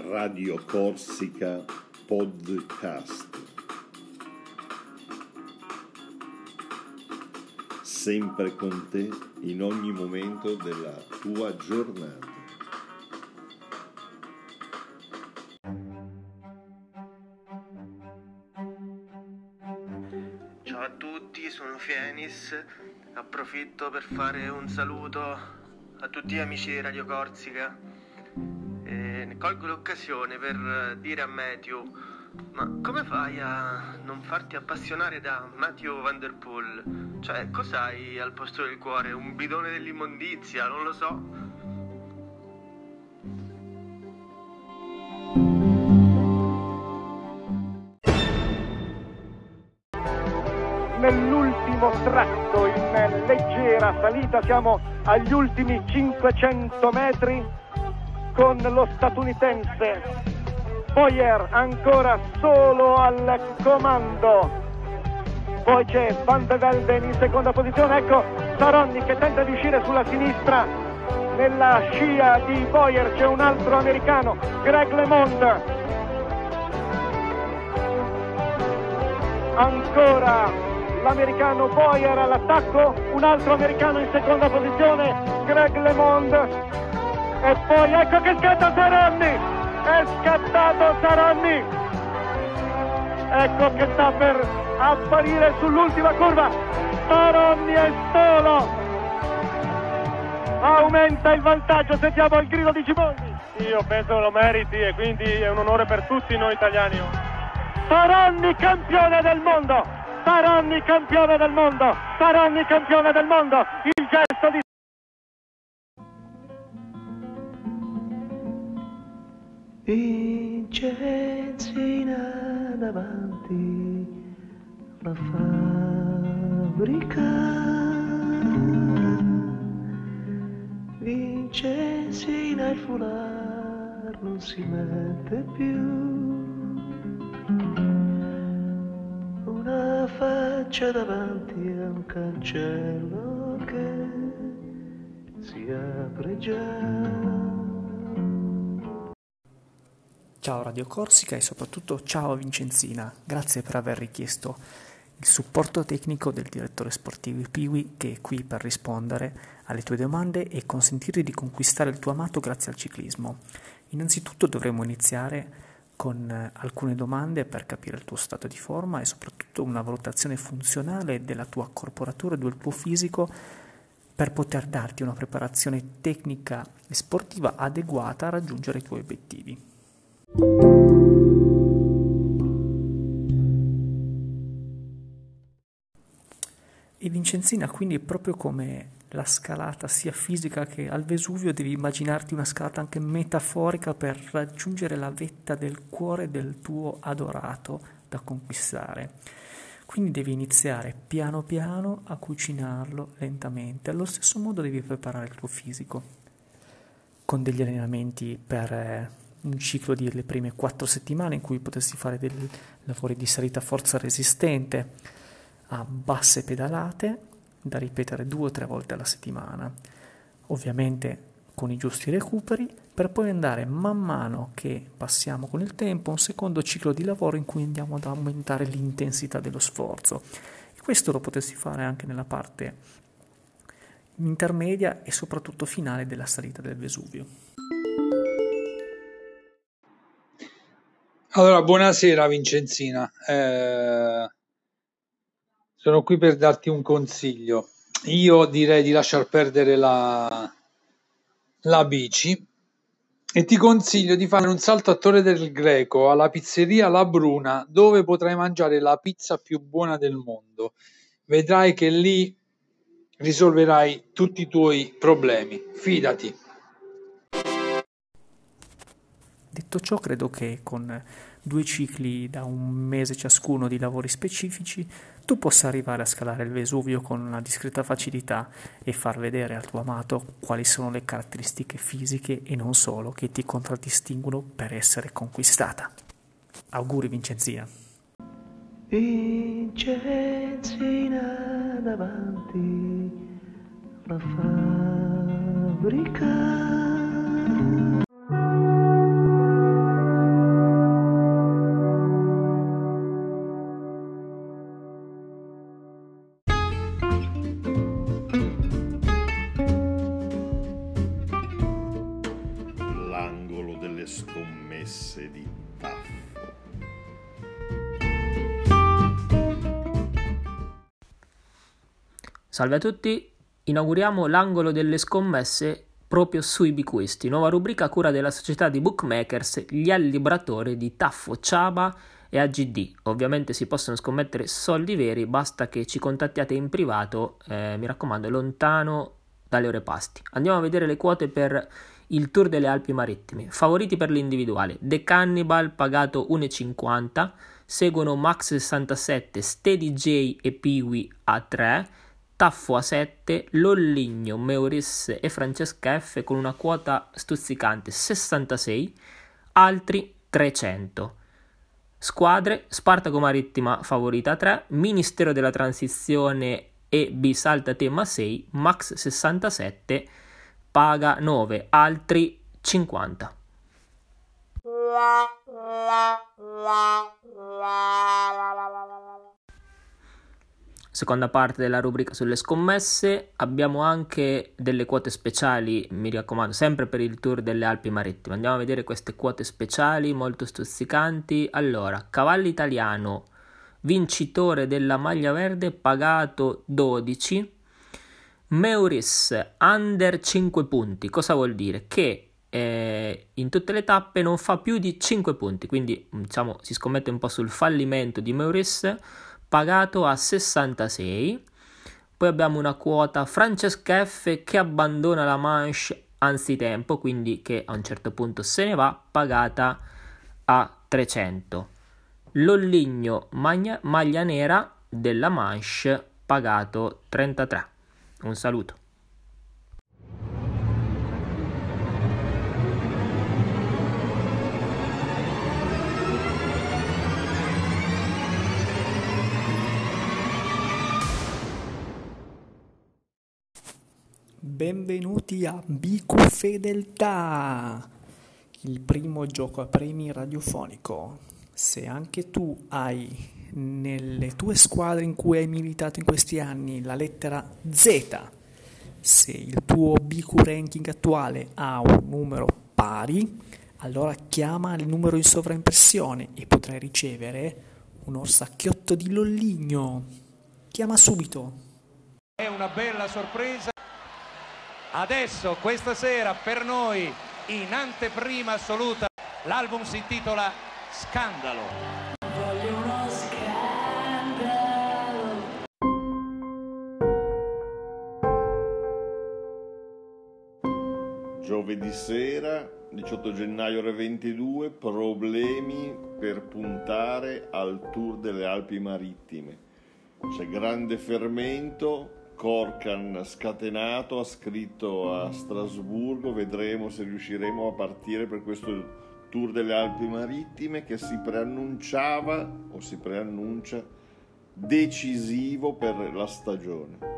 Radio Corsica Podcast. Sempre con te in ogni momento della tua giornata. Ciao a tutti, sono Fienis. Approfitto per fare un saluto a tutti gli amici di Radio Corsica. Colgo l'occasione per dire a Matthew: Ma come fai a non farti appassionare da Matthew Van Der Poel? Cioè, cos'hai al posto del cuore? Un bidone dell'immondizia? Non lo so. nell'ultimo tratto in leggera salita, siamo agli ultimi 500 metri con lo statunitense Boyer ancora solo al comando. Poi c'è Van de Velden in seconda posizione, ecco Saronni che tenta di uscire sulla sinistra nella scia di Boyer, c'è un altro americano, Greg LeMond. Ancora l'americano Boyer all'attacco, un altro americano in seconda posizione, Greg LeMond. E poi ecco che scatta Saronni! È scattato Saronni! Ecco che sta per apparire sull'ultima curva. Saronni è solo! Aumenta il vantaggio, sentiamo il grido di Giboldi. Io penso lo meriti e quindi è un onore per tutti noi italiani. Saronni campione del mondo! Saronni campione del mondo! Saronni campione del mondo! Il gesto di Vincenzina davanti la fabbrica. Vincenzina il foulard non si mette più. Una faccia davanti a un cancello che si apre già. Ciao Radio Corsica e soprattutto ciao Vincenzina, grazie per aver richiesto il supporto tecnico del direttore sportivo Piwi che è qui per rispondere alle tue domande e consentirti di conquistare il tuo amato grazie al ciclismo. Innanzitutto dovremo iniziare con eh, alcune domande per capire il tuo stato di forma e soprattutto una valutazione funzionale della tua accorporatura e del tuo fisico per poter darti una preparazione tecnica e sportiva adeguata a raggiungere i tuoi obiettivi. E Vincenzina, quindi proprio come la scalata sia fisica che al Vesuvio, devi immaginarti una scalata anche metaforica per raggiungere la vetta del cuore del tuo adorato da conquistare. Quindi devi iniziare piano piano a cucinarlo lentamente. Allo stesso modo devi preparare il tuo fisico con degli allenamenti per eh, un ciclo di le prime quattro settimane in cui potessi fare dei lavori di salita forza resistente a basse pedalate da ripetere due o tre volte alla settimana, ovviamente con i giusti recuperi, per poi andare man mano che passiamo con il tempo a un secondo ciclo di lavoro in cui andiamo ad aumentare l'intensità dello sforzo. Questo lo potessi fare anche nella parte intermedia e soprattutto finale della salita del Vesuvio. Allora, buonasera Vincenzina. Eh, sono qui per darti un consiglio. Io direi di lasciar perdere la, la bici e ti consiglio di fare un salto a Torre del Greco alla pizzeria La Bruna dove potrai mangiare la pizza più buona del mondo. Vedrai che lì risolverai tutti i tuoi problemi. Fidati. Detto ciò, credo che con due cicli da un mese ciascuno di lavori specifici, tu possa arrivare a scalare il Vesuvio con una discreta facilità e far vedere al tuo amato quali sono le caratteristiche fisiche e non solo che ti contraddistinguono per essere conquistata. Auguri Vincenzina. Vincenzina davanti la fabbrica. Scommesse di Taffo. Salve a tutti, inauguriamo l'angolo delle scommesse proprio sui biquisti, nuova rubrica a cura della società di bookmakers Gli Allibratori di Taffo Ciaba e AGD. Ovviamente si possono scommettere soldi veri, basta che ci contattiate in privato, eh, mi raccomando, lontano dalle ore pasti. Andiamo a vedere le quote per il Tour delle Alpi Marittime. Favoriti per l'individuale: The Cannibal pagato 1,50, seguono Max 67, Steady J e Peewee a 3, Taffo a 7, Lolligno, Meuris e Francesca F con una quota stuzzicante 66, altri 300. Squadre, Spartaco Marittima favorita 3, Ministero della Transizione e B Salta Tema 6, Max 67, paga 9, altri 50. Seconda parte della rubrica sulle scommesse, abbiamo anche delle quote speciali, mi raccomando, sempre per il tour delle Alpi Marittime. Andiamo a vedere queste quote speciali molto stuzzicanti. Allora, cavallo italiano, vincitore della maglia verde, pagato 12. Meuris, under 5 punti. Cosa vuol dire? Che eh, in tutte le tappe non fa più di 5 punti, quindi diciamo si scommette un po' sul fallimento di Meuris pagato a 66. Poi abbiamo una quota Francesca F che abbandona la manche anzitempo, quindi che a un certo punto se ne va, pagata a 300. Lolligno maglia, maglia nera della manche pagato 33. Un saluto. Benvenuti a Bicu Fedeltà, il primo gioco a premi radiofonico. Se anche tu hai nelle tue squadre in cui hai militato in questi anni la lettera Z, se il tuo Bicu ranking attuale ha un numero pari, allora chiama il numero in sovraimpressione e potrai ricevere un orsacchiotto di lolligno. Chiama subito. È una bella sorpresa. Adesso, questa sera, per noi, in anteprima assoluta, l'album si intitola Scandalo. Giovedì sera, 18 gennaio ore 22, problemi per puntare al tour delle Alpi Marittime. C'è grande fermento, Corcan scatenato ha scritto a Strasburgo, vedremo se riusciremo a partire per questo tour delle Alpi Marittime che si preannunciava o si preannuncia decisivo per la stagione.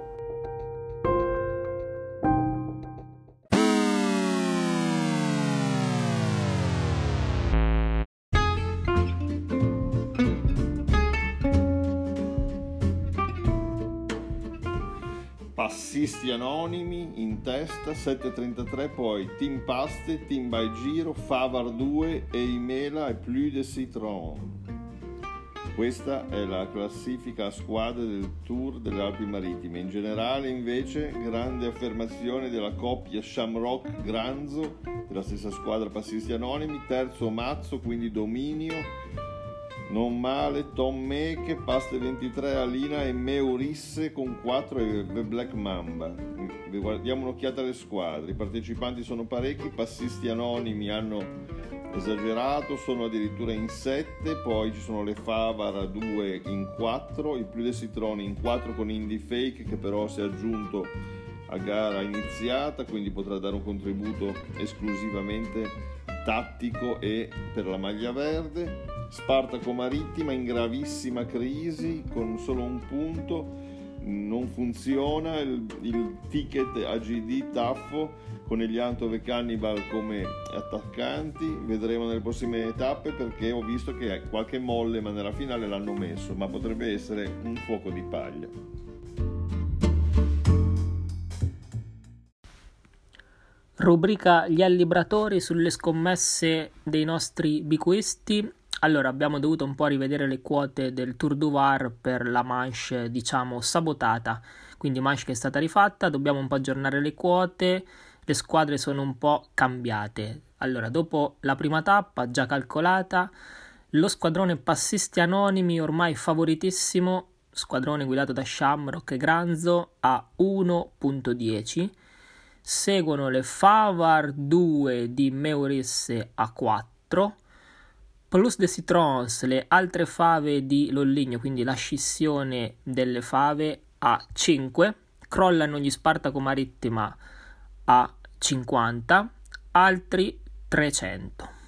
Passisti anonimi in testa 733 poi Team Paste, Team by Giro, Favar 2 e Imela e Plus de Citron questa è la classifica a squadre del Tour delle Alpi Marittime. In generale, invece, grande affermazione della coppia Shamrock Granzo, della stessa squadra Passisti Anonimi, terzo Mazzo, quindi dominio non male, Tom Meke, Paste 23, Alina e Meurisse con 4 e The Black Mamba. Diamo un'occhiata alle squadre. I partecipanti sono parecchi, passisti anonimi hanno esagerato, sono addirittura in 7, poi ci sono le Favara 2 in 4, il Plus de Citrone in 4 con Indie Fake che però si è aggiunto a gara iniziata, quindi potrà dare un contributo esclusivamente tattico e per la maglia verde. Spartaco Marittima in gravissima crisi con solo un punto, non funziona il, il ticket AGD Taffo con Eliantove Cannibal come attaccanti, vedremo nelle prossime tappe perché ho visto che qualche molle ma nella finale l'hanno messo, ma potrebbe essere un fuoco di paglia. Rubrica gli allibratori sulle scommesse dei nostri biquisti. Allora, abbiamo dovuto un po' rivedere le quote del Tour du Var per la manche, diciamo, sabotata. Quindi manche che è stata rifatta, dobbiamo un po' aggiornare le quote, le squadre sono un po' cambiate. Allora, dopo la prima tappa già calcolata, lo squadrone passisti anonimi ormai favoritissimo, squadrone guidato da Shamrock e Granzo a 1.10 seguono le Favar 2 di Meurisse a 4, plus de Citrons, le altre fave di Lolligno, quindi la scissione delle fave a 5, crollano gli Spartaco Marittima a 50, altri 300.